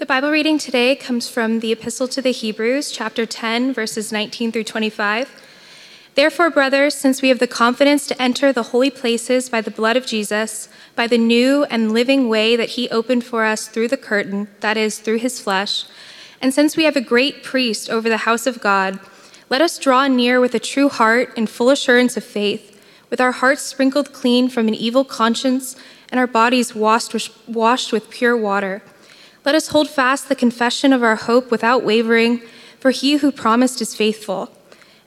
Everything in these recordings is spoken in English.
The Bible reading today comes from the Epistle to the Hebrews, chapter 10, verses 19 through 25. Therefore, brothers, since we have the confidence to enter the holy places by the blood of Jesus, by the new and living way that he opened for us through the curtain, that is, through his flesh, and since we have a great priest over the house of God, let us draw near with a true heart and full assurance of faith, with our hearts sprinkled clean from an evil conscience and our bodies washed with, pure water. Let us hold fast the confession of our hope without wavering, for he who promised is faithful.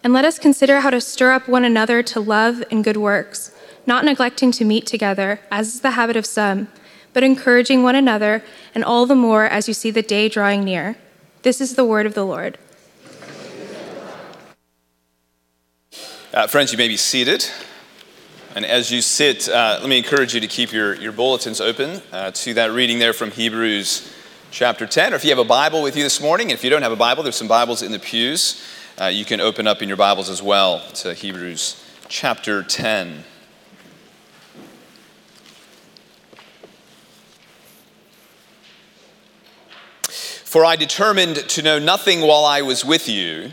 And let us consider how to stir up one another to love and good works, not neglecting to meet together, as is the habit of some, but encouraging one another, and all the more as you see the day drawing near. This is the word of the Lord. Uh, friends, you may be seated. And as you sit, uh, let me encourage you to keep your, your bulletins open uh, to that reading there from Hebrews chapter 10. Or if you have a Bible with you this morning, and if you don't have a Bible, there's some Bibles in the pews. Uh, you can open up in your Bibles as well to Hebrews chapter 10. For I determined to know nothing while I was with you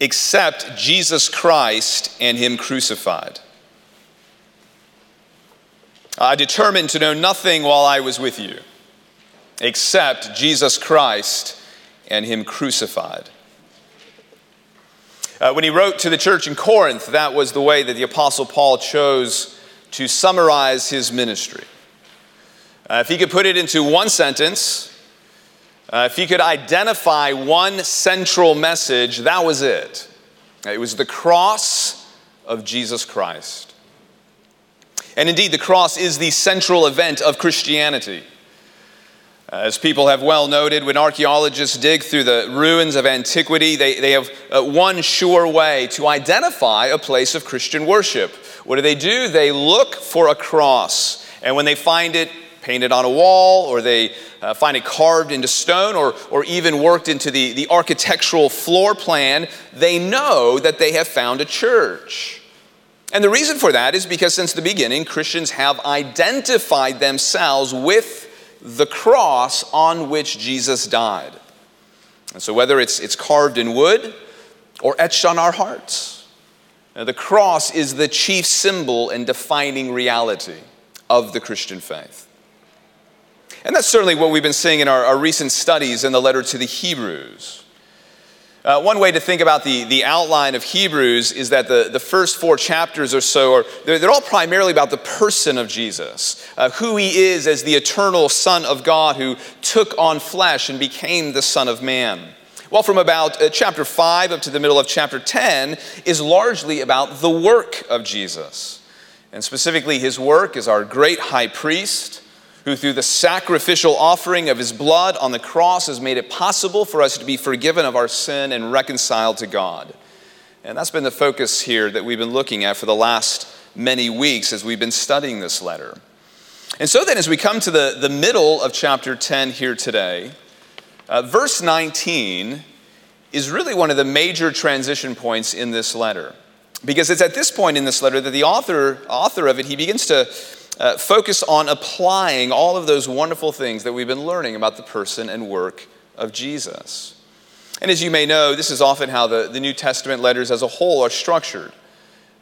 except Jesus Christ and Him crucified. I determined to know nothing while I was with you except Jesus Christ and Him crucified. Uh, when he wrote to the church in Corinth, that was the way that the Apostle Paul chose to summarize his ministry. Uh, if he could put it into one sentence, uh, if he could identify one central message, that was it. It was the cross of Jesus Christ. And indeed, the cross is the central event of Christianity. As people have well noted, when archaeologists dig through the ruins of antiquity, they, they have uh, one sure way to identify a place of Christian worship. What do they do? They look for a cross. And when they find it painted on a wall, or they uh, find it carved into stone, or, or even worked into the, the architectural floor plan, they know that they have found a church. And the reason for that is because since the beginning, Christians have identified themselves with the cross on which Jesus died. And so, whether it's, it's carved in wood or etched on our hearts, uh, the cross is the chief symbol and defining reality of the Christian faith. And that's certainly what we've been seeing in our, our recent studies in the letter to the Hebrews. Uh, one way to think about the, the outline of Hebrews is that the, the first four chapters or so are they're, they're all primarily about the person of Jesus, uh, who he is as the eternal Son of God who took on flesh and became the Son of Man. Well, from about uh, chapter 5 up to the middle of chapter 10 is largely about the work of Jesus. And specifically, his work as our great high priest who through the sacrificial offering of his blood on the cross has made it possible for us to be forgiven of our sin and reconciled to God. And that's been the focus here that we've been looking at for the last many weeks as we've been studying this letter. And so then, as we come to the, the middle of chapter 10 here today, uh, verse 19 is really one of the major transition points in this letter. Because it's at this point in this letter that the author, author of it, he begins to uh, focus on applying all of those wonderful things that we've been learning about the person and work of Jesus. And as you may know, this is often how the, the New Testament letters as a whole are structured.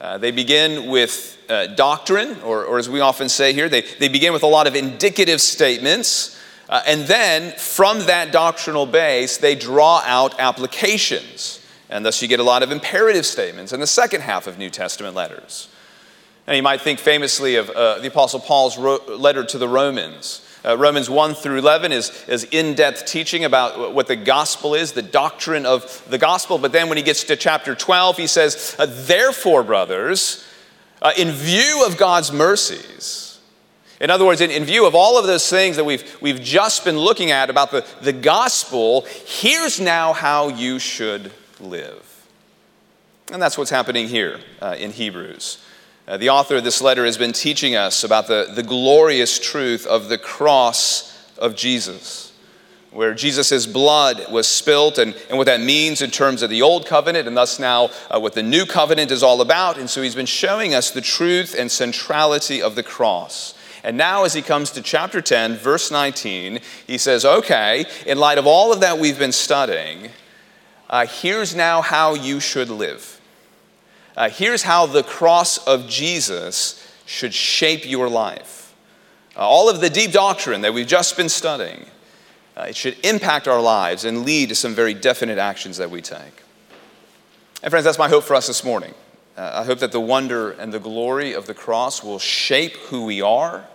Uh, they begin with uh, doctrine, or, or, as we often say here, they, they begin with a lot of indicative statements. Uh, and then from that doctrinal base, they draw out applications. And thus you get a lot of imperative statements in the second half of New Testament letters. And you might think famously of uh, the Apostle Paul's ro- letter to the Romans. Uh, Romans 1 through 11 is, is in depth teaching about what the gospel is, the doctrine of the gospel. But then when he gets to chapter 12, he says, uh, Therefore, brothers, uh, in view of God's mercies, in other words, in, in, view of all of those things that we've, we've just been looking at about the, the gospel, here's now how you should live. And that's what's happening here uh, in Hebrews. Uh, the author of this letter has been teaching us about the, the glorious truth of the cross of Jesus, where Jesus' blood was spilt and, and what that means in terms of the old covenant, and thus now uh, what the new covenant is all about. And so he's been showing us the truth and centrality of the cross. And now, as he comes to chapter 10, verse 19, he says, Okay, in light of all of that we've been studying, uh, here's now how you should live. Uh, here's how the cross of Jesus should shape your life. Uh, all of the deep doctrine that we've just been studying, uh, it should impact our lives and lead to some very definite actions that we take. And, friends, that's my hope for us this morning. Uh, I hope that the wonder and the glory of the cross will shape who we are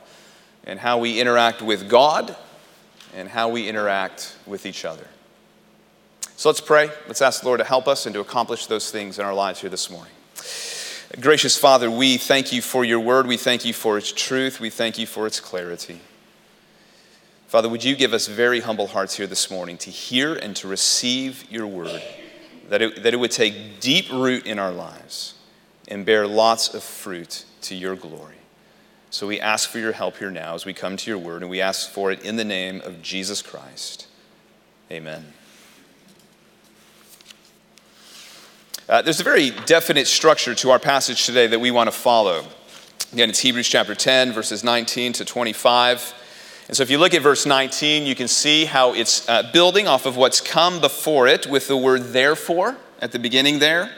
and how we interact with God and how we interact with each other. So let's pray. Let's ask the Lord to help us and to accomplish those things in our lives here this morning. Gracious Father, we thank you for your word. We thank you for its truth. We thank you for its clarity. Father, would you give us very humble hearts here this morning to hear and to receive your word, that it, that it would take deep root in our lives and bear lots of fruit to your glory. So we ask for your help here now as we come to your word, and we ask for it in the name of Jesus Christ. Amen. Uh, there's a very definite structure to our passage today that we want to follow. Again, it's Hebrews chapter 10, verses 19 to 25. And so if you look at verse 19, you can see how it's uh, building off of what's come before it with the word therefore at the beginning there.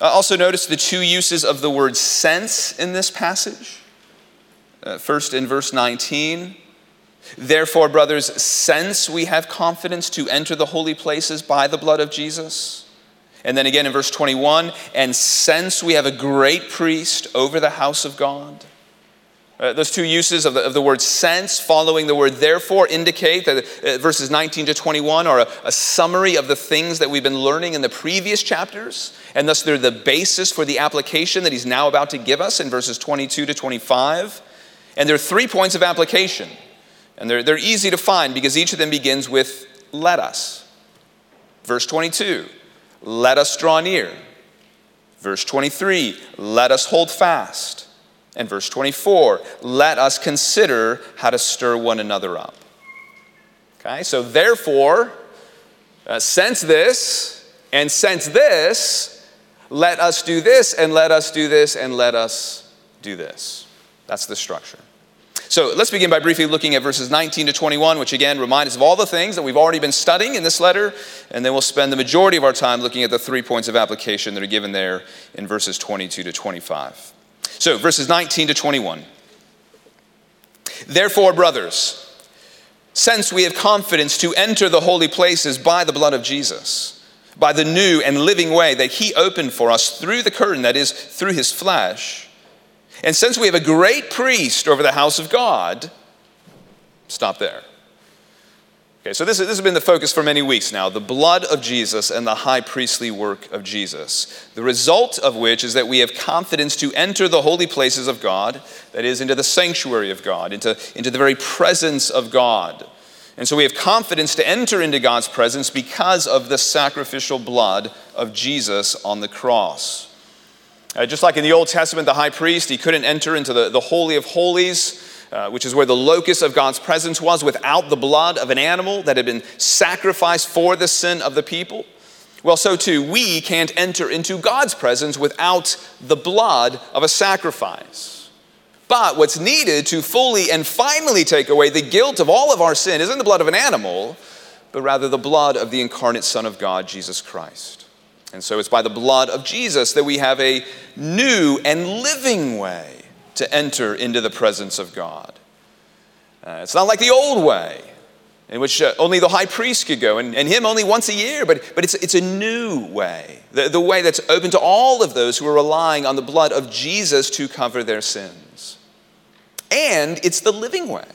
Uh, also, notice the two uses of the word since in this passage. Uh, first, in verse 19, therefore, brothers, since we have confidence to enter the holy places by the blood of Jesus. And then again in verse 21, and since we have a great priest over the house of God. Uh, those two uses of the, of the word since following the word therefore indicate that uh, verses 19 to 21 are a, a, summary of the things that we've been learning in the previous chapters, and thus they're the basis for the application that he's now about to give us in verses 22 to 25. And there are three points of application, and they're, they're easy to find because each of them begins with let us. Verse 22, let us draw near. Verse 23, let us hold fast. And verse 24, let us consider how to stir one another up. Okay, so therefore, uh, since this, and since this, let us do this, and let us do this, and let us do this. That's the structure. So let's begin by briefly looking at verses 19 to 21, which again remind us of all the things that we've already been studying in this letter, and then we'll spend the majority of our time looking at the three points of application that are given there in verses 22 to 25. So, verses 19 to 21. Therefore, brothers, since we have confidence to enter the holy places by the blood of Jesus, by the new and living way that he opened for us through the curtain, that is, through his flesh, and since we have a great priest over the house of God, stop there. Okay, so this, this has been the focus for many weeks now the blood of Jesus and the high priestly work of Jesus. The result of which is that we have confidence to enter the holy places of God, that is, into the sanctuary of God, into, into the very presence of God. And so we have confidence to enter into God's presence because of the sacrificial blood of Jesus on the cross. Uh, just like in the Old Testament, the high priest, he couldn't enter into the, the Holy of Holies uh, which is where the locus of God's presence was, without the blood of an animal that had been sacrificed for the sin of the people. Well, so too, we can't enter into God's presence without the blood of a sacrifice. But what's needed to fully and finally take away the guilt of all of our sin isn't the blood of an animal, but rather the blood of the incarnate Son of God, Jesus Christ. And so it's by the blood of Jesus that we have a new and living way to enter into the presence of God. Uh, it's not like the old way, in which uh, only the high priest could go, and, and him only once a year, but, but it's, it's a new way, the, the way that's open to all of those who are relying on the blood of Jesus to cover their sins. And it's the living way.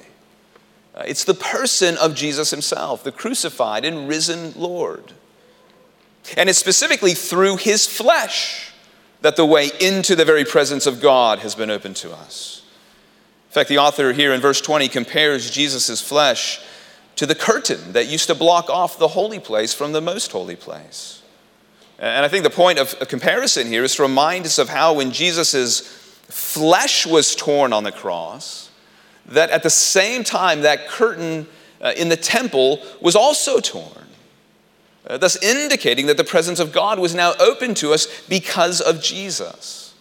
Uh, it's the person of Jesus himself, the crucified and risen Lord. And it's specifically through his flesh that the way into the very presence of God has been opened to us. In fact, the author here in verse 20 compares Jesus' flesh to the curtain that used to block off the holy place from the most holy place. And I think the point of comparison here is to remind us of how when Jesus' flesh was torn on the cross, that at the same time that curtain uh, in the temple was also torn uh, thus indicating that the presence of God was now open to us because of Jesus.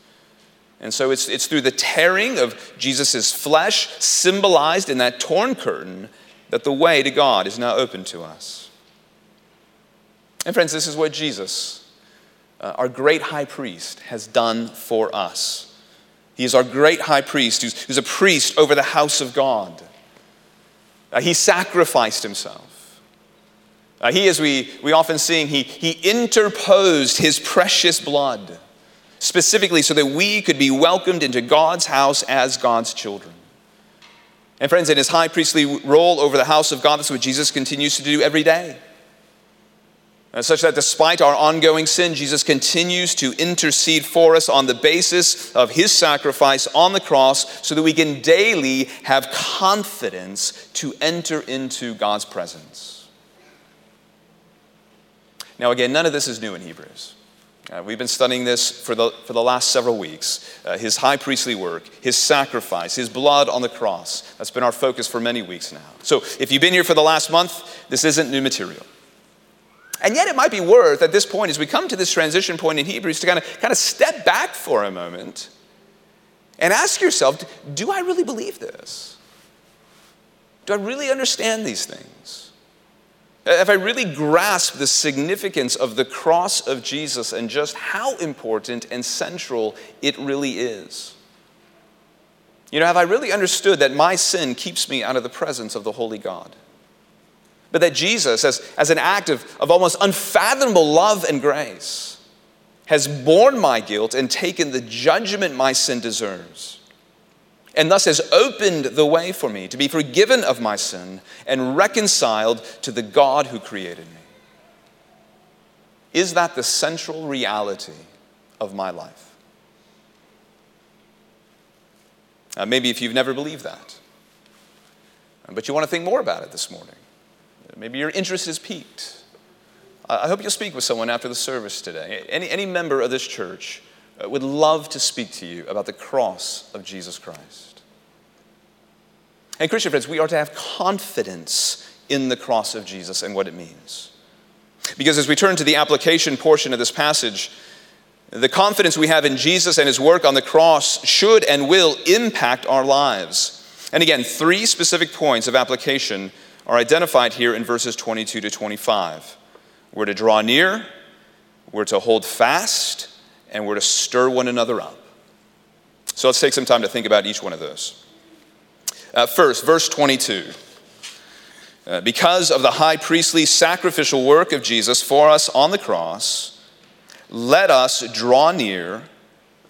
And so it's, it's through the tearing of Jesus' flesh, symbolized in that torn curtain, that the way to God is now open to us. And, friends, this is what Jesus, uh, our great high priest, has done for us. He is our great high priest who's, who's a priest over the house of God. Uh, he sacrificed himself. Uh, he, as we, we often sing, he, he interposed his precious blood specifically so that we could be welcomed into God's house as God's children. And, friends, in his high priestly role over the house of God, that's what Jesus continues to do every day. Uh, such that despite our ongoing sin, Jesus continues to intercede for us on the basis of his sacrifice on the cross so that we can daily have confidence to enter into God's presence. Now, again, none of this is new in Hebrews. Uh, we've been studying this for the, for the last several weeks. Uh, his high priestly work, his sacrifice, his blood on the cross. That's been our focus for many weeks now. So if you've been here for the last month, this isn't new material. And yet, it might be worth at this point, as we come to this transition point in Hebrews, to kind of, kind of step back for a moment and ask yourself do I really believe this? Do I really understand these things? If I really grasp the significance of the cross of Jesus and just how important and central it really is. You know, have I really understood that my sin keeps me out of the presence of the Holy God? But that Jesus, as, as an act of, of almost unfathomable love and grace, has borne my guilt and taken the judgment my sin deserves and thus has opened the way for me to be forgiven of my sin and reconciled to the God who created me. Is that the central reality of my life? Uh, maybe if you've never believed that, uh, but you want to think more about it this morning. Maybe your interest is piqued. I hope you'll speak with someone after the service today. Any, any member of this church Uh, would love to speak to you about the cross of Jesus Christ. And, Christian friends, we are to have confidence in the cross of Jesus and what it means. Because as we turn to the application portion of this passage, the confidence we have in Jesus and his work on the cross should and will impact our lives. And again, three specific points of application are identified here in verses 22 to 25. We're to draw near, we're to hold fast, and we're to stir one another up. So let's take some time to think about each one of those. Uh, first, verse 22. Uh, because of the high priestly sacrificial work of Jesus for us on the cross, let us draw near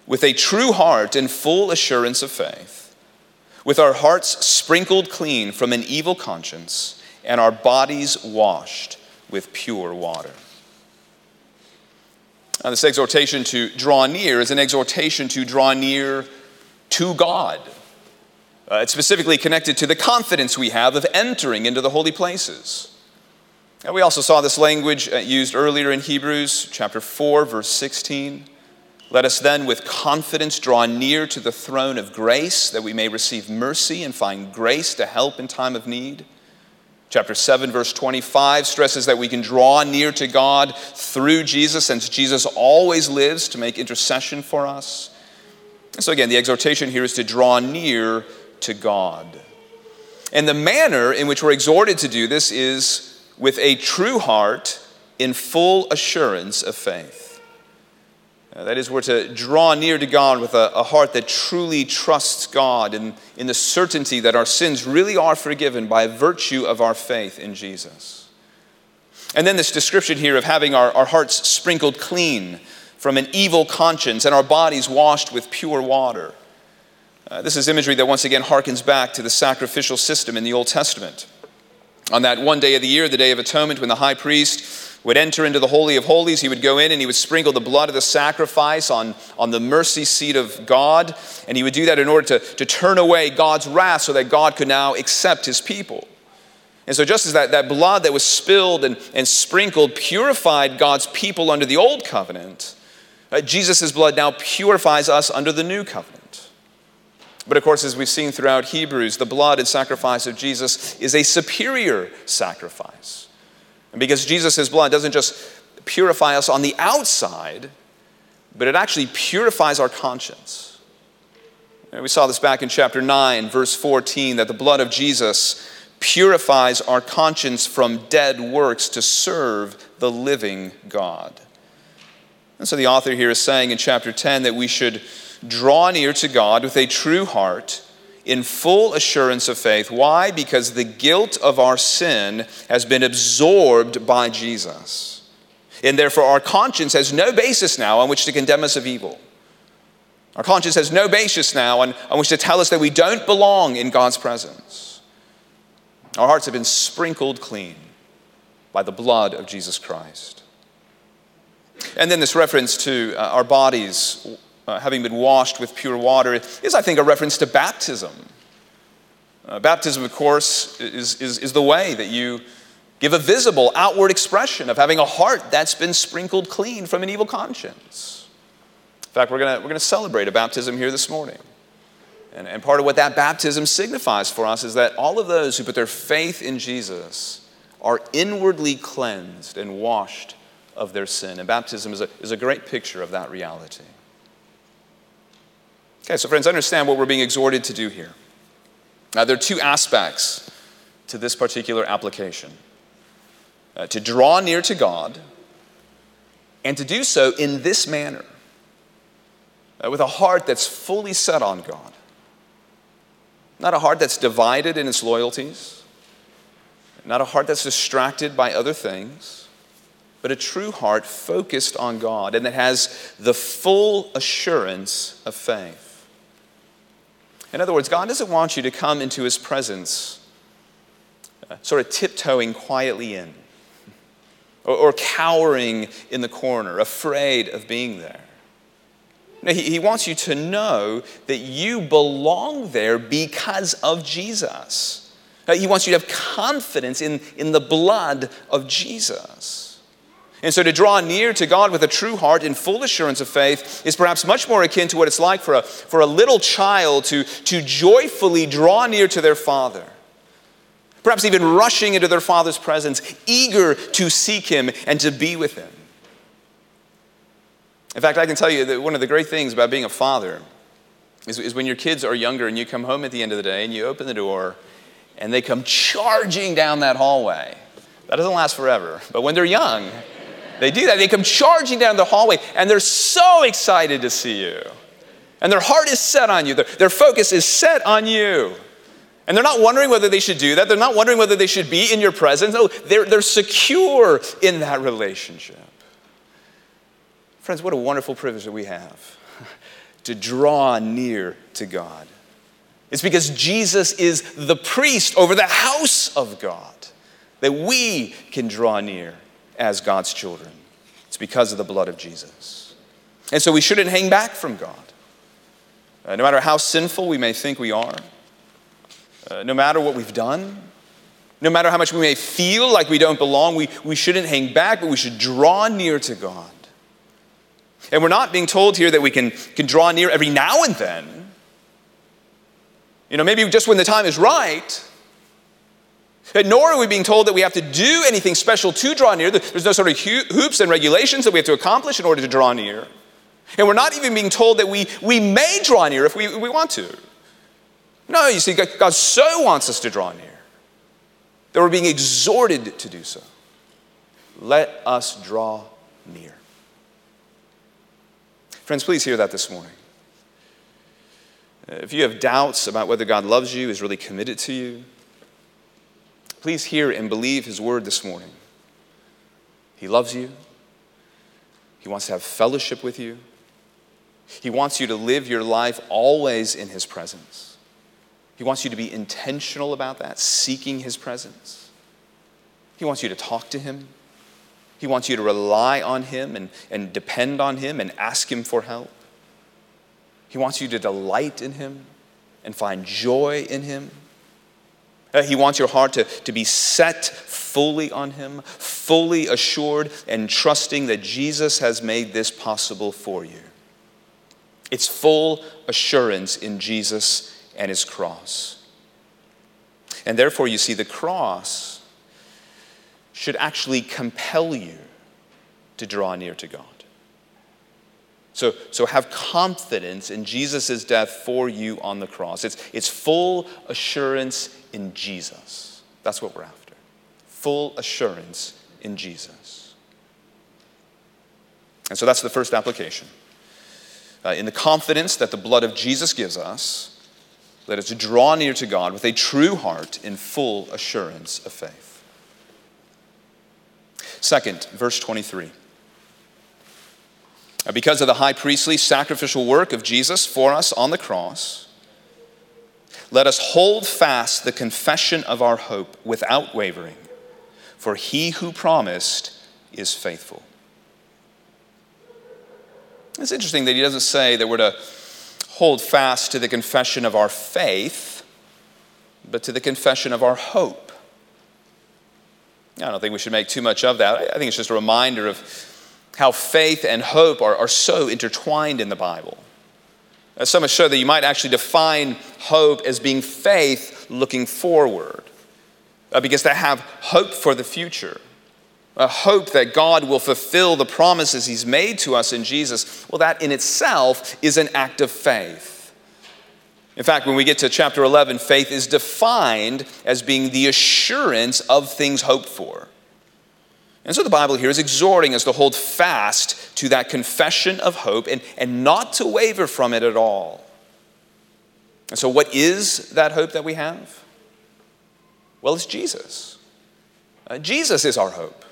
with a true heart and full assurance of faith, with our hearts sprinkled clean from an evil conscience and our bodies washed with pure water. Now, this exhortation to draw near is an exhortation to draw near to God. Uh, it's specifically connected to the confidence we have of entering into the holy places. And we also saw this language uh, used earlier in Hebrews chapter 4, verse 16. Let us then with confidence draw near to the throne of grace that we may receive mercy and find grace to help in time of need. Chapter 7, verse 25 stresses that we can draw near to God through Jesus, since Jesus always lives to make intercession for us. So, again, the exhortation here is to draw near to God. And the manner in which we're exhorted to do this is with a true heart in full assurance of faith. Uh, that is, we're to draw near to God with a, a heart that truly trusts God and in the certainty that our sins really are forgiven by virtue of our faith in Jesus. And then this description here of having our, our hearts sprinkled clean from an evil conscience and our bodies washed with pure water. Uh, this is imagery that once again harkens back to the sacrificial system in the Old Testament. On that one day of the year, the Day of Atonement, when the high priest would enter into the Holy of Holies. He would go in and he would sprinkle the blood of the sacrifice on, on the mercy seat of God. And he would do that in order to, to turn away God's wrath so that God could now accept his people. And so, just as that, that blood that was spilled and, and sprinkled purified God's people under the old covenant, uh, Jesus' blood now purifies us under the new covenant. But of course, as we've seen throughout Hebrews, the blood and sacrifice of Jesus is a superior sacrifice. And because Jesus' blood doesn't just purify us on the outside, but it actually purifies our conscience. And we saw this back in chapter 9, verse 14, that the blood of Jesus purifies our conscience from dead works to serve the living God. And so the author here is saying in chapter 10 that we should draw near to God with a true heart in full assurance of faith. Why? Because the guilt of our sin has been absorbed by Jesus. And therefore, our conscience has no basis now on which to condemn us of evil. Our conscience has no basis now on, on which to tell us that we don't belong in God's presence. Our hearts have been sprinkled clean by the blood of Jesus Christ. And then this reference to uh, our bodies uh, having been washed with pure water is, I think, a reference to baptism. Uh, baptism, of course, is, is, is the way that you give a visible outward expression of having a heart that's been sprinkled clean from an evil conscience. In fact, we're going we're going to celebrate a baptism here this morning. And, and part of what that baptism signifies for us is that all of those who put their faith in Jesus are inwardly cleansed and washed of their sin. And baptism is a, is a great picture of that reality. Okay, so friends, understand what we're being exhorted to do here. Now, there are two aspects to this particular application uh, to draw near to God and to do so in this manner, uh, with a heart that's fully set on God. Not a heart that's divided in its loyalties, not a heart that's distracted by other things, but a true heart focused on God and that has the full assurance of faith. In other words, God doesn't want you to come into His presence uh, sort of tiptoeing quietly in or, or, cowering in the corner, afraid of being there. No, he, he wants you to know that you belong there because of Jesus. Uh, he wants you to have confidence in, in the blood of Jesus. And so to draw near to God with a true heart in full assurance of faith is perhaps much more akin to what it's like for a, for a little child to, to joyfully draw near to their father. Perhaps even rushing into their father's presence, eager to seek him and to be with him. In fact, I can tell you that one of the great things about being a father is, is when your kids are younger and you come home at the end of the day and you open the door and they come charging down that hallway. That doesn't last forever, but when they're young, they do that. They come charging down the hallway and they're so excited to see you. And their heart is set on you, their, their focus is set on you. And they're not wondering whether they should do that. They're not wondering whether they should be in your presence. No, they're, they're secure in that relationship. Friends, what a wonderful privilege that we have to draw near to God. It's because Jesus is the priest over the house of God that we can draw near as God's children. It's because of the blood of Jesus. And so we shouldn't hang back from God. Uh, no matter how sinful we may think we are, uh, no matter what we've done, no matter how much we may feel like we don't belong, we, we shouldn't hang back, but we should draw near to God. And we're not being told here that we can, can draw near every now and then. You know, maybe just when the time is right, nor are we being told that we have to do anything special to draw near. There's no sort of hoops and regulations that we have to accomplish in order to draw near. And we're not even being told that we, we may draw near if we, we want to. No, you see, God so wants us to draw near that we're being exhorted to do so. Let us draw near. Friends, please hear that this morning. If you have doubts about whether God loves you, is really committed to you, Please hear and believe his word this morning. He loves you. He wants to have fellowship with you. He wants you to live your life always in his presence. He wants you to be intentional about that, seeking his presence. He wants you to talk to him. He wants you to rely on him and, and depend on him and ask him for help. He wants you to delight in him and find joy in him. Uh, he wants your heart to, to be set fully on Him, fully assured and trusting that Jesus has made this possible for you. It's full assurance in Jesus and His cross. And therefore, you see, the cross should actually compel you to draw near to God. So, so have confidence in Jesus' death for you on the cross. It's, it's full assurance in Jesus. That's what we're after. Full assurance in Jesus. And so that's the first application. Uh, in the confidence that the blood of Jesus gives us, let us draw near to God with a true heart in full assurance of faith. Second, verse 23. Uh, because of the high priestly sacrificial work of Jesus for us on the cross, let us hold fast the confession of our hope without wavering, for he who promised is faithful. It's interesting that he doesn't say that we're to hold fast to the confession of our faith, but to the confession of our hope. I don't think we should make too much of that. I think it's just a reminder of how faith and hope are, are so intertwined in the Bible. As some have shown that you might actually define hope as being faith looking forward, uh, because to have hope for the future, a hope that God will fulfill the promises He's made to us in Jesus, well, that in itself is an act of faith. In fact, when we get to chapter 11, faith is defined as being the assurance of things hoped for. And so the Bible here is exhorting us to hold fast to that confession of hope and, and not to waver from it at all. And so, what is that hope that we have? Well, it's Jesus. Uh, Jesus is our hope.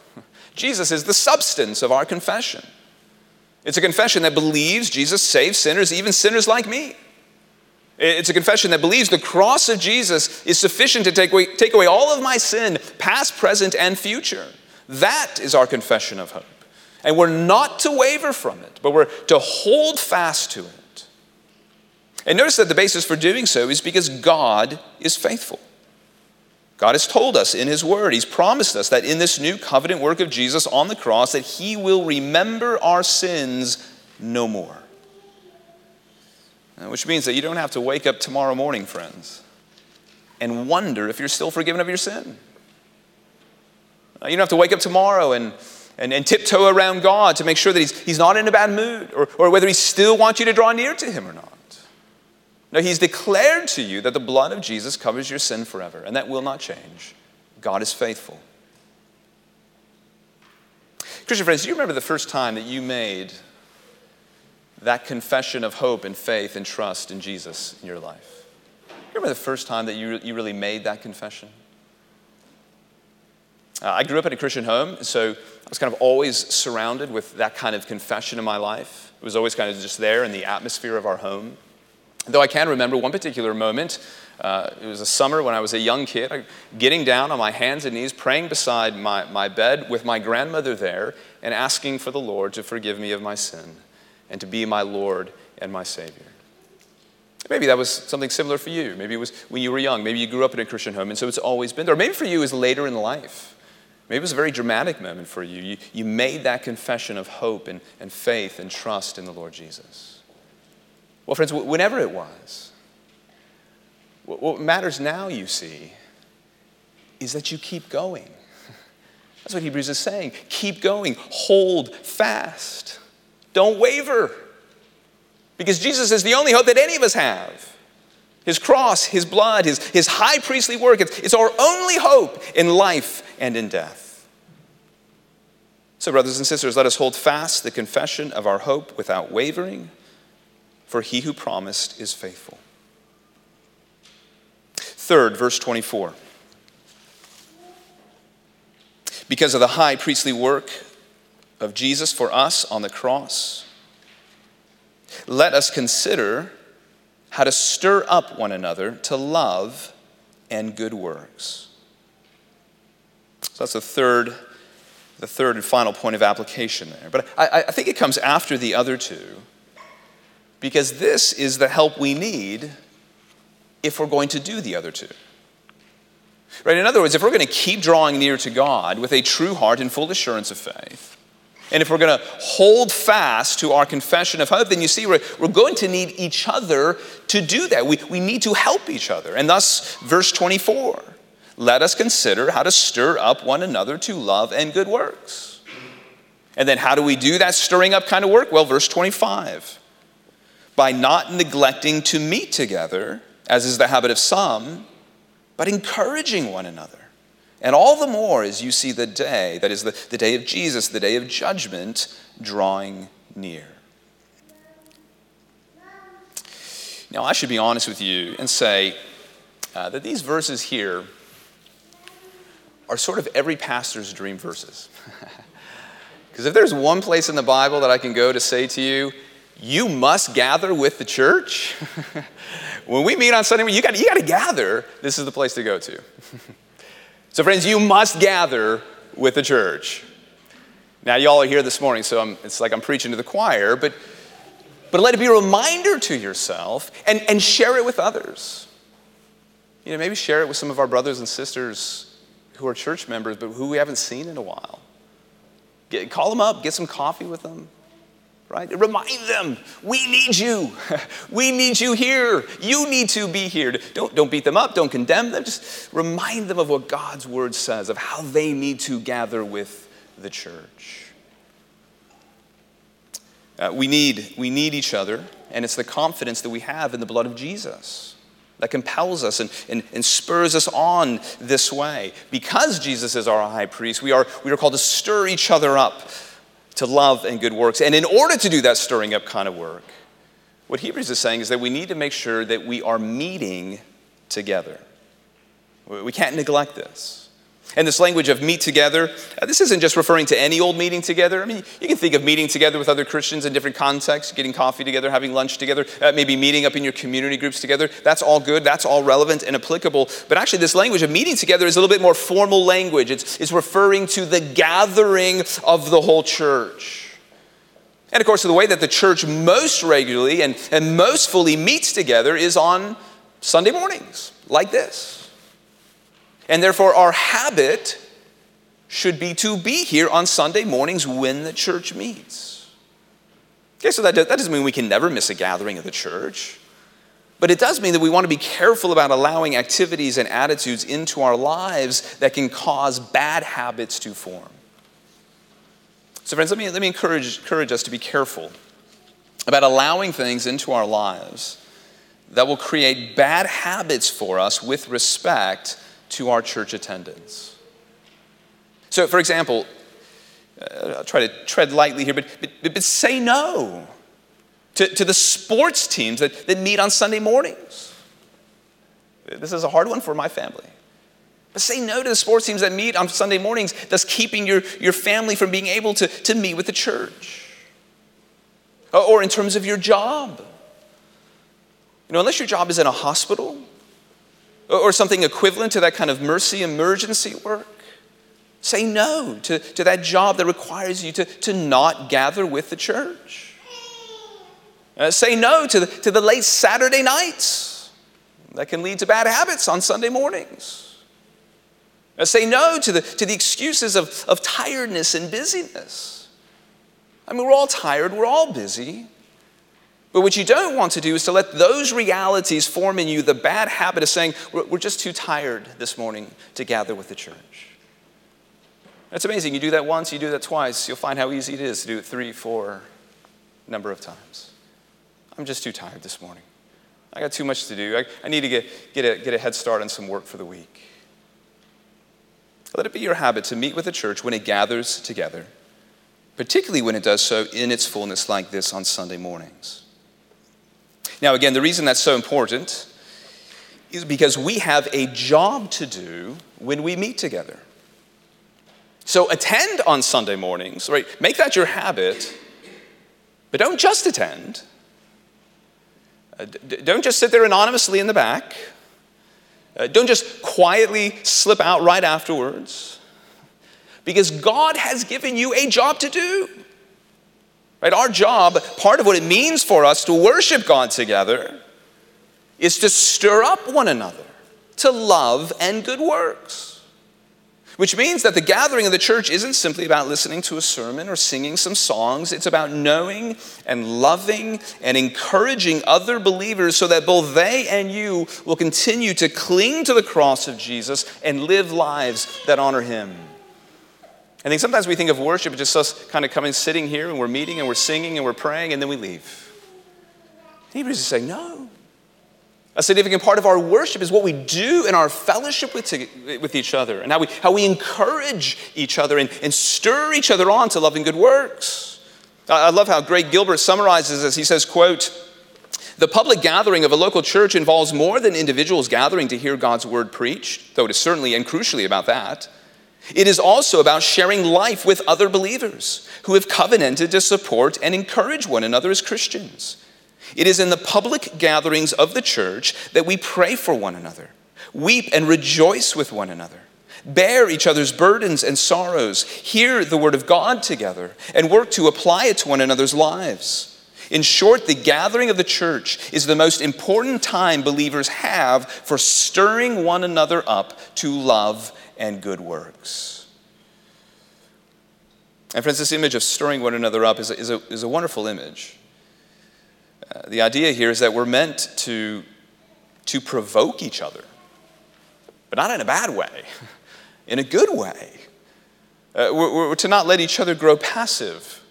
Jesus is the substance of our confession. It's a confession that believes Jesus saves sinners, even sinners like me. It's a confession that believes the cross of Jesus is sufficient to take away, take away all of my sin, past, present, and future. That is our confession of hope. And we're not to waver from it, but we're to hold fast to it. And notice that the basis for doing so is because God is faithful. God has told us in His Word, He's promised us that in this new covenant work of Jesus on the cross, that He will remember our sins no more. Which means that you don't have to wake up tomorrow morning, friends, and wonder if you're still forgiven of your sin. Uh, you don't have to wake up tomorrow and, and, and tiptoe around God to make sure that he's, he's not in a bad mood or, or whether He still wants you to draw near to Him or not. No, He's declared to you that the blood of Jesus covers your sin forever, and that will not change. God is faithful. Christian friends, do you remember the first time that you made that confession of hope and faith and trust in Jesus in your life? Do you remember the first time that you, you really made that confession? Uh, I grew up in a Christian home, so I was kind of always surrounded with that kind of confession in my life. It was always kind of just there in the atmosphere of our home. Though I can remember one particular moment. Uh, it was a summer when I was a young kid, getting down on my hands and knees, praying beside my, my bed with my grandmother there, and asking for the Lord to forgive me of my sin and to be my Lord and my Savior. Maybe that was something similar for you. Maybe it was when you were young. Maybe you grew up in a Christian home, and so it's always been there. Maybe for you, was later in life. Maybe it was a very dramatic moment for you. You, you made that confession of hope and, and faith and trust in the Lord Jesus. Well, friends, whenever it was, what matters now, you see, is that you keep going. That's what Hebrews is saying. Keep going, hold fast, don't waver. Because Jesus is the only hope that any of us have. His cross, His blood, His, his high priestly work, it's, it's our only hope in life and in death. So, brothers and sisters, let us hold fast the confession of our hope without wavering for he who promised is faithful. Third, verse 24. Because of the high priestly work of Jesus for us on the cross, let us consider how to stir up one another to love and good works. So that's the third, the third and final point of application there. But I, I think it comes after the other two because this is the help we need if we're going to do the other two. Right? In other words, if we're going to keep drawing near to God with a true heart and full assurance of faith, and if we're going to hold fast to our confession of hope, then you see, we're, we're going to need each other to do that. We, we need to help each other. And thus, verse 24 let us consider how to stir up one another to love and good works. And then how do we do that stirring up kind of work? Well, verse 25 by not neglecting to meet together, as is the habit of some, but encouraging one another. And all the more as you see the day, that is the, the day of Jesus, the day of judgment, drawing near. Now, I should be honest with you and say uh, that these verses here are sort of every pastor's dream verses. Because if there's one place in the Bible that I can go to say to you, you must gather with the church. when we meet on Sunday, you got, you got to gather. This is the place to go to. so, friends, you must gather with the church. Now, y'all are here this morning, so I'm, it's like I'm preaching to the choir, but, but let it be a reminder to yourself and, and share it with others. You know, maybe share it with some of our brothers and sisters who are church members, but who we haven't seen in a while. Get, call them up, get some coffee with them right? Remind them, we need you. We need you here. You need to be here. Don't, don't beat them up, don't condemn them. Just remind them of what God's word says, of how they need to gather with the church. Uh, we, need, we need each other, and it's the confidence that we have in the blood of Jesus that compels us and, and, and, spurs us on this way. Because Jesus is our high priest, we are, we are called to stir each other up to love and good works. And in order to do that stirring up kind of work, what Hebrews is saying is that we need to make sure that we are meeting together. We can't neglect this. And this language of meet together, uh, this isn't just referring to any old meeting together. I mean, you can think of meeting together with other Christians in different contexts, getting coffee together, having lunch together, uh, maybe meeting up in your community groups together. That's all good, that's all relevant and applicable. But actually, this language of meeting together is a little bit more formal language. It's, it's referring to the gathering of the whole church. And of course, the way that the church most regularly and, and most fully meets together is on Sunday mornings, like this. And therefore, our habit should be to be here on Sunday mornings when the church meets. Okay, so that, that doesn't mean we can never miss a gathering of the church. But it does mean that we want to be careful about allowing activities and attitudes into our lives that can cause bad habits to form. So, friends, let me, let me encourage, encourage us to be careful about allowing things into our lives that will create bad habits for us with respect to our church attendance. So, for example, uh, I'll try to tread lightly here, but, but, but say no to, to the sports teams that, that meet on Sunday mornings. This is a hard one for my family. But say no to the sports teams that meet on Sunday mornings, thus keeping your, your family from being able to, to meet with the church. Or in terms of your job. You know, unless your job is in a hospital or something equivalent to that kind of mercy emergency work. Say no to, to that job that requires you to, to not gather with the church. Uh, say no to the, to the late Saturday nights that can lead to bad habits on Sunday mornings. Uh, say no to the, to the excuses of, of tiredness and busyness. I mean, we're all tired, we're all busy. But what you don't want to do is to let those realities form in you the bad habit of saying, we're just too tired this morning to gather with the church. That's amazing. You do that once, you do that twice, you'll find how easy it is to do it three, four number of times. I'm just too tired this morning. I got too much to do. I, I need to get, get, a, get a head start on some work for the week. Let it be your habit to meet with the church when it gathers together, particularly when it does so in its fullness like this on Sunday mornings. Now, again, the reason that's so important is because we have a job to do when we meet together. So attend on Sunday mornings, right? Make that your habit, but don't just attend. Uh, d- don't just sit there anonymously in the back. Uh, don't just quietly slip out right afterwards. Because God has given you a job to do. Right? Our job, part of what it means for us to worship God together, is to stir up one another to love and good works. Which means that the gathering of the church isn't simply about listening to a sermon or singing some songs. It's about knowing and loving and encouraging other believers so that both they and you will continue to cling to the cross of Jesus and live lives that honor Him. I think sometimes we think of worship as just us kind of coming, sitting here, and we're meeting, and we're singing, and we're praying, and then we leave. Hebrews is saying, no. A significant part of our worship is what we do in our fellowship with, with each other and how we, how we encourage each other and, and stir each other on to loving good works. I love how Greg Gilbert summarizes this. He says, quote, the public gathering of a local church involves more than individuals gathering to hear God's word preached, though it is certainly and crucially about that. It is also about sharing life with other believers who have covenanted to support and encourage one another as Christians. It is in the public gatherings of the church that we pray for one another, weep and rejoice with one another, bear each other's burdens and sorrows, hear the word of God together, and work to apply it to one another's lives. In short, the gathering of the church is the most important time believers have for stirring one another up to love and good works. And friends, this image of stirring one another up is a, is a, is a wonderful image. Uh, the idea here is that we're meant to, to provoke each other, but not in a bad way, in a good way. Uh, we're, we're, to not let each other grow passive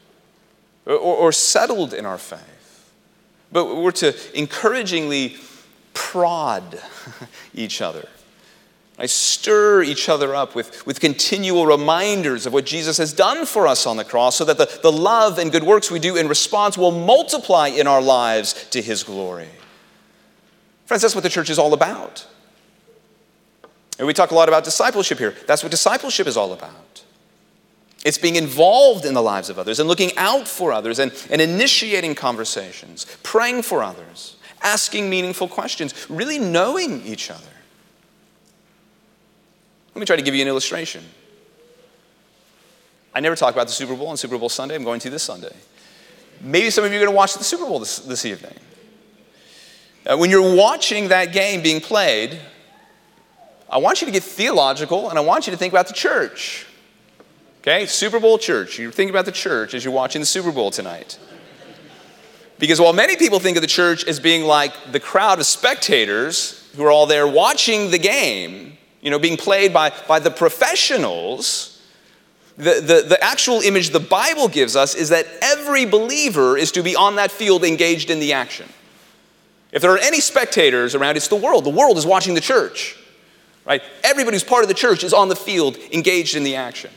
or, or settled in our faith, but we're to encouragingly prod each other I stir each other up with, with continual reminders of what Jesus has done for us on the cross so that the, the love and good works we do in response will multiply in our lives to his glory. Friends, that's what the church is all about. And we talk a lot about discipleship here. That's what discipleship is all about. It's being involved in the lives of others and looking out for others and, and initiating conversations, praying for others, asking meaningful questions, really knowing each other. Let me try to give you an illustration. I never talk about the Super Bowl on Super Bowl Sunday. I'm going to this Sunday. Maybe some of you are going to watch the Super Bowl this, this evening. Uh, when you're watching that game being played, I want you to get theological and I want you to think about the church. Okay? Super Bowl church. You're thinking about the church as you're watching the Super Bowl tonight. Because while many people think of the church as being like the crowd of spectators who are all there watching the game, you know, being played by, by the professionals, the, the, the actual image the Bible gives us is that every believer is to be on that field engaged in the action. If there are any spectators around, it's the world. The world is watching the church, right? Everybody who's part of the church is on the field engaged in the action.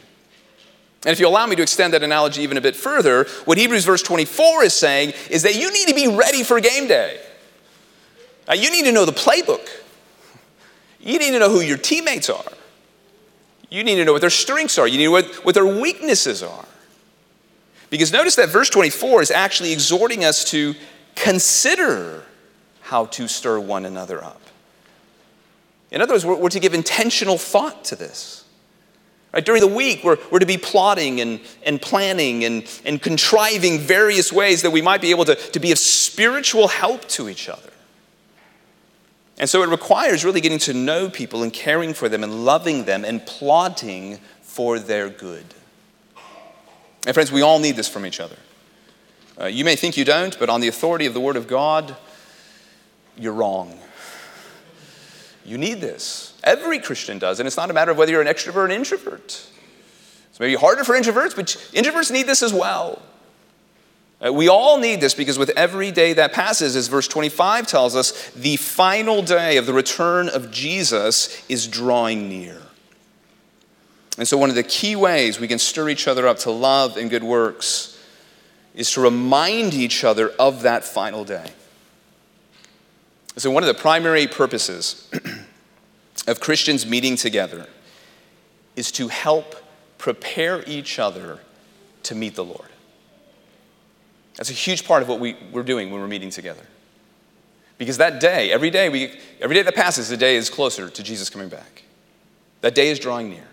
And if you allow me to extend that analogy even a bit further, what Hebrews verse 24 is saying is that you need to be ready for game day. Now, you need to know the playbook. You need to know who your teammates are. You need to know what their strengths are. You need to know what, what their weaknesses are. Because notice that verse 24 is actually exhorting us to consider how to stir one another up. In other words, we're, we're to give intentional thought to this. Right? During the week, we're, we're to be plotting and, and planning and, and contriving various ways that we might be able to, to be of spiritual help to each other. And so it requires really getting to know people and caring for them and loving them and plotting for their good. And friends, we all need this from each other. Uh, you may think you don't, but on the authority of the Word of God, you're wrong. You need this. Every Christian does, and it's not a matter of whether you're an extrovert or an introvert. It's maybe harder for introverts, but introverts need this as well. Uh, we all need this because with every day that passes, as verse 25 tells us, the final day of the return of Jesus is drawing near. And so, one of the key ways we can stir each other up to love and good works is to remind each other of that final day. So, one of the primary purposes of Christians meeting together is to help prepare each other to meet the Lord. That's a huge part of what we, we're doing when we're meeting together. Because that day, every day, we, every day that passes, the day is closer to Jesus coming back. That day is drawing near.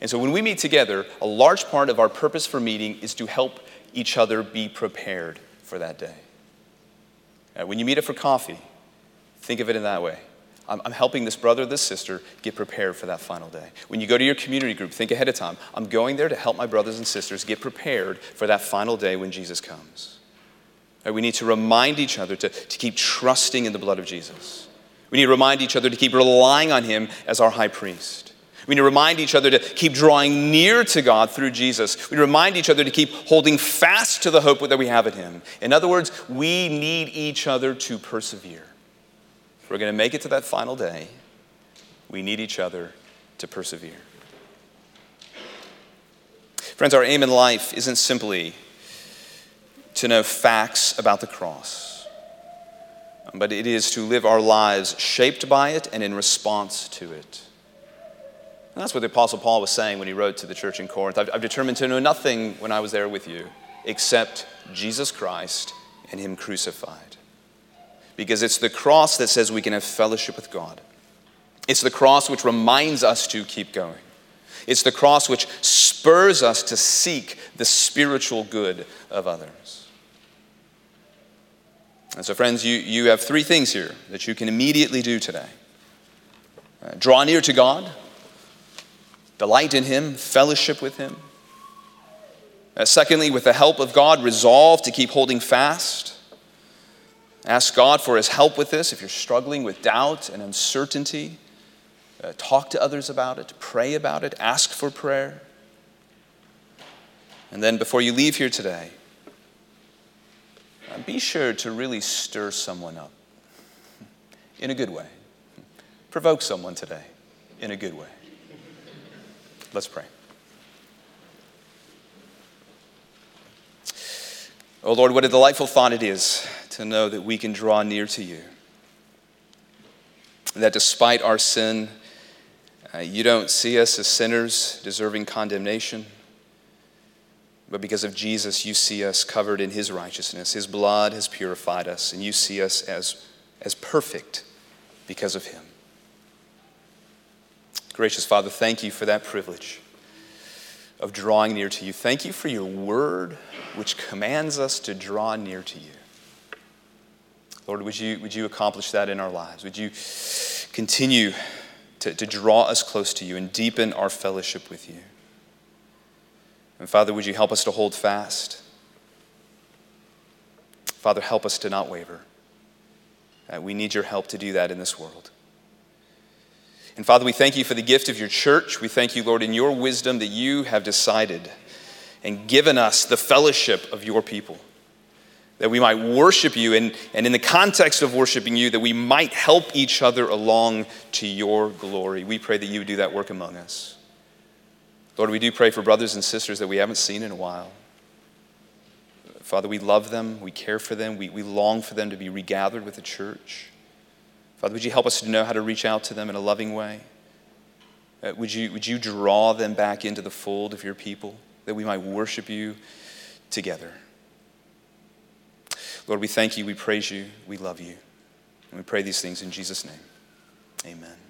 And so when we meet together, a large part of our purpose for meeting is to help each other be prepared for that day. Uh, when you meet up for coffee, think of it in that way. I'm, I'm helping this brother or this sister get prepared for that final day. When you go to your community group, think ahead of time. I'm going there to help my brothers and sisters get prepared for that final day when Jesus comes. Right, we need to remind each other to, to keep trusting in the blood of Jesus. We need to remind each other to keep relying on him as our high priest. We need to remind each other to keep drawing near to God through Jesus. We remind each other to keep holding fast to the hope that we have in Him. In other words, we need each other to persevere. If we're going to make it to that final day, we need each other to persevere. Friends, our aim in life isn't simply to know facts about the cross, but it is to live our lives shaped by it and in response to it. And that's what the Apostle Paul was saying when he wrote to the church in Corinth. I've, I've determined to know nothing when I was there with you except Jesus Christ and Him crucified. Because it's the cross that says we can have fellowship with God. It's the cross which reminds us to keep going. It's the cross which spurs us to seek the spiritual good of others. And so, friends, you, you have three things here that you can immediately do today uh, draw near to God, delight in Him, fellowship with Him. Uh, secondly, with the help of God, resolve to keep holding fast. Ask God for His help with this if you're struggling with doubt and uncertainty. Uh, talk to others about it, pray about it, ask for prayer. And then before you leave here today, uh, be sure to really stir someone up in a good way. Provoke someone today in a good way. Let's pray. Oh Lord, what a delightful thought it is to know that we can draw near to you. That despite our sin, uh, you don't see us as sinners deserving condemnation, but because of Jesus, you see us covered in his righteousness. His blood has purified us, and you see us as, as perfect because of him. Gracious Father, thank you for that privilege of drawing near to you. Thank you for your word, which commands us to draw near to you. Lord, would you, would you accomplish that in our lives? Would you continue to, to draw us close to you and deepen our fellowship with you? And Father, would you help us to hold fast? Father, help us to not waver. Uh, we need your help to do that in this world. And Father, we thank you for the gift of your church. We thank you, Lord, in your wisdom that you have decided and given us the fellowship of your people. That we might worship you, and, and in the context of worshiping you, that we might help each other along to your glory. We pray that you would do that work among us. Lord, we do pray for brothers and sisters that we haven't seen in a while. Father, we love them, we care for them, we, we long for them to be regathered with the church. Father, would you help us to know how to reach out to them in a loving way? Uh, would, you, would you draw them back into the fold of your people that we might worship you together? Lord, we thank you, we praise you, we love you. And we pray these things in Jesus' name. Amen.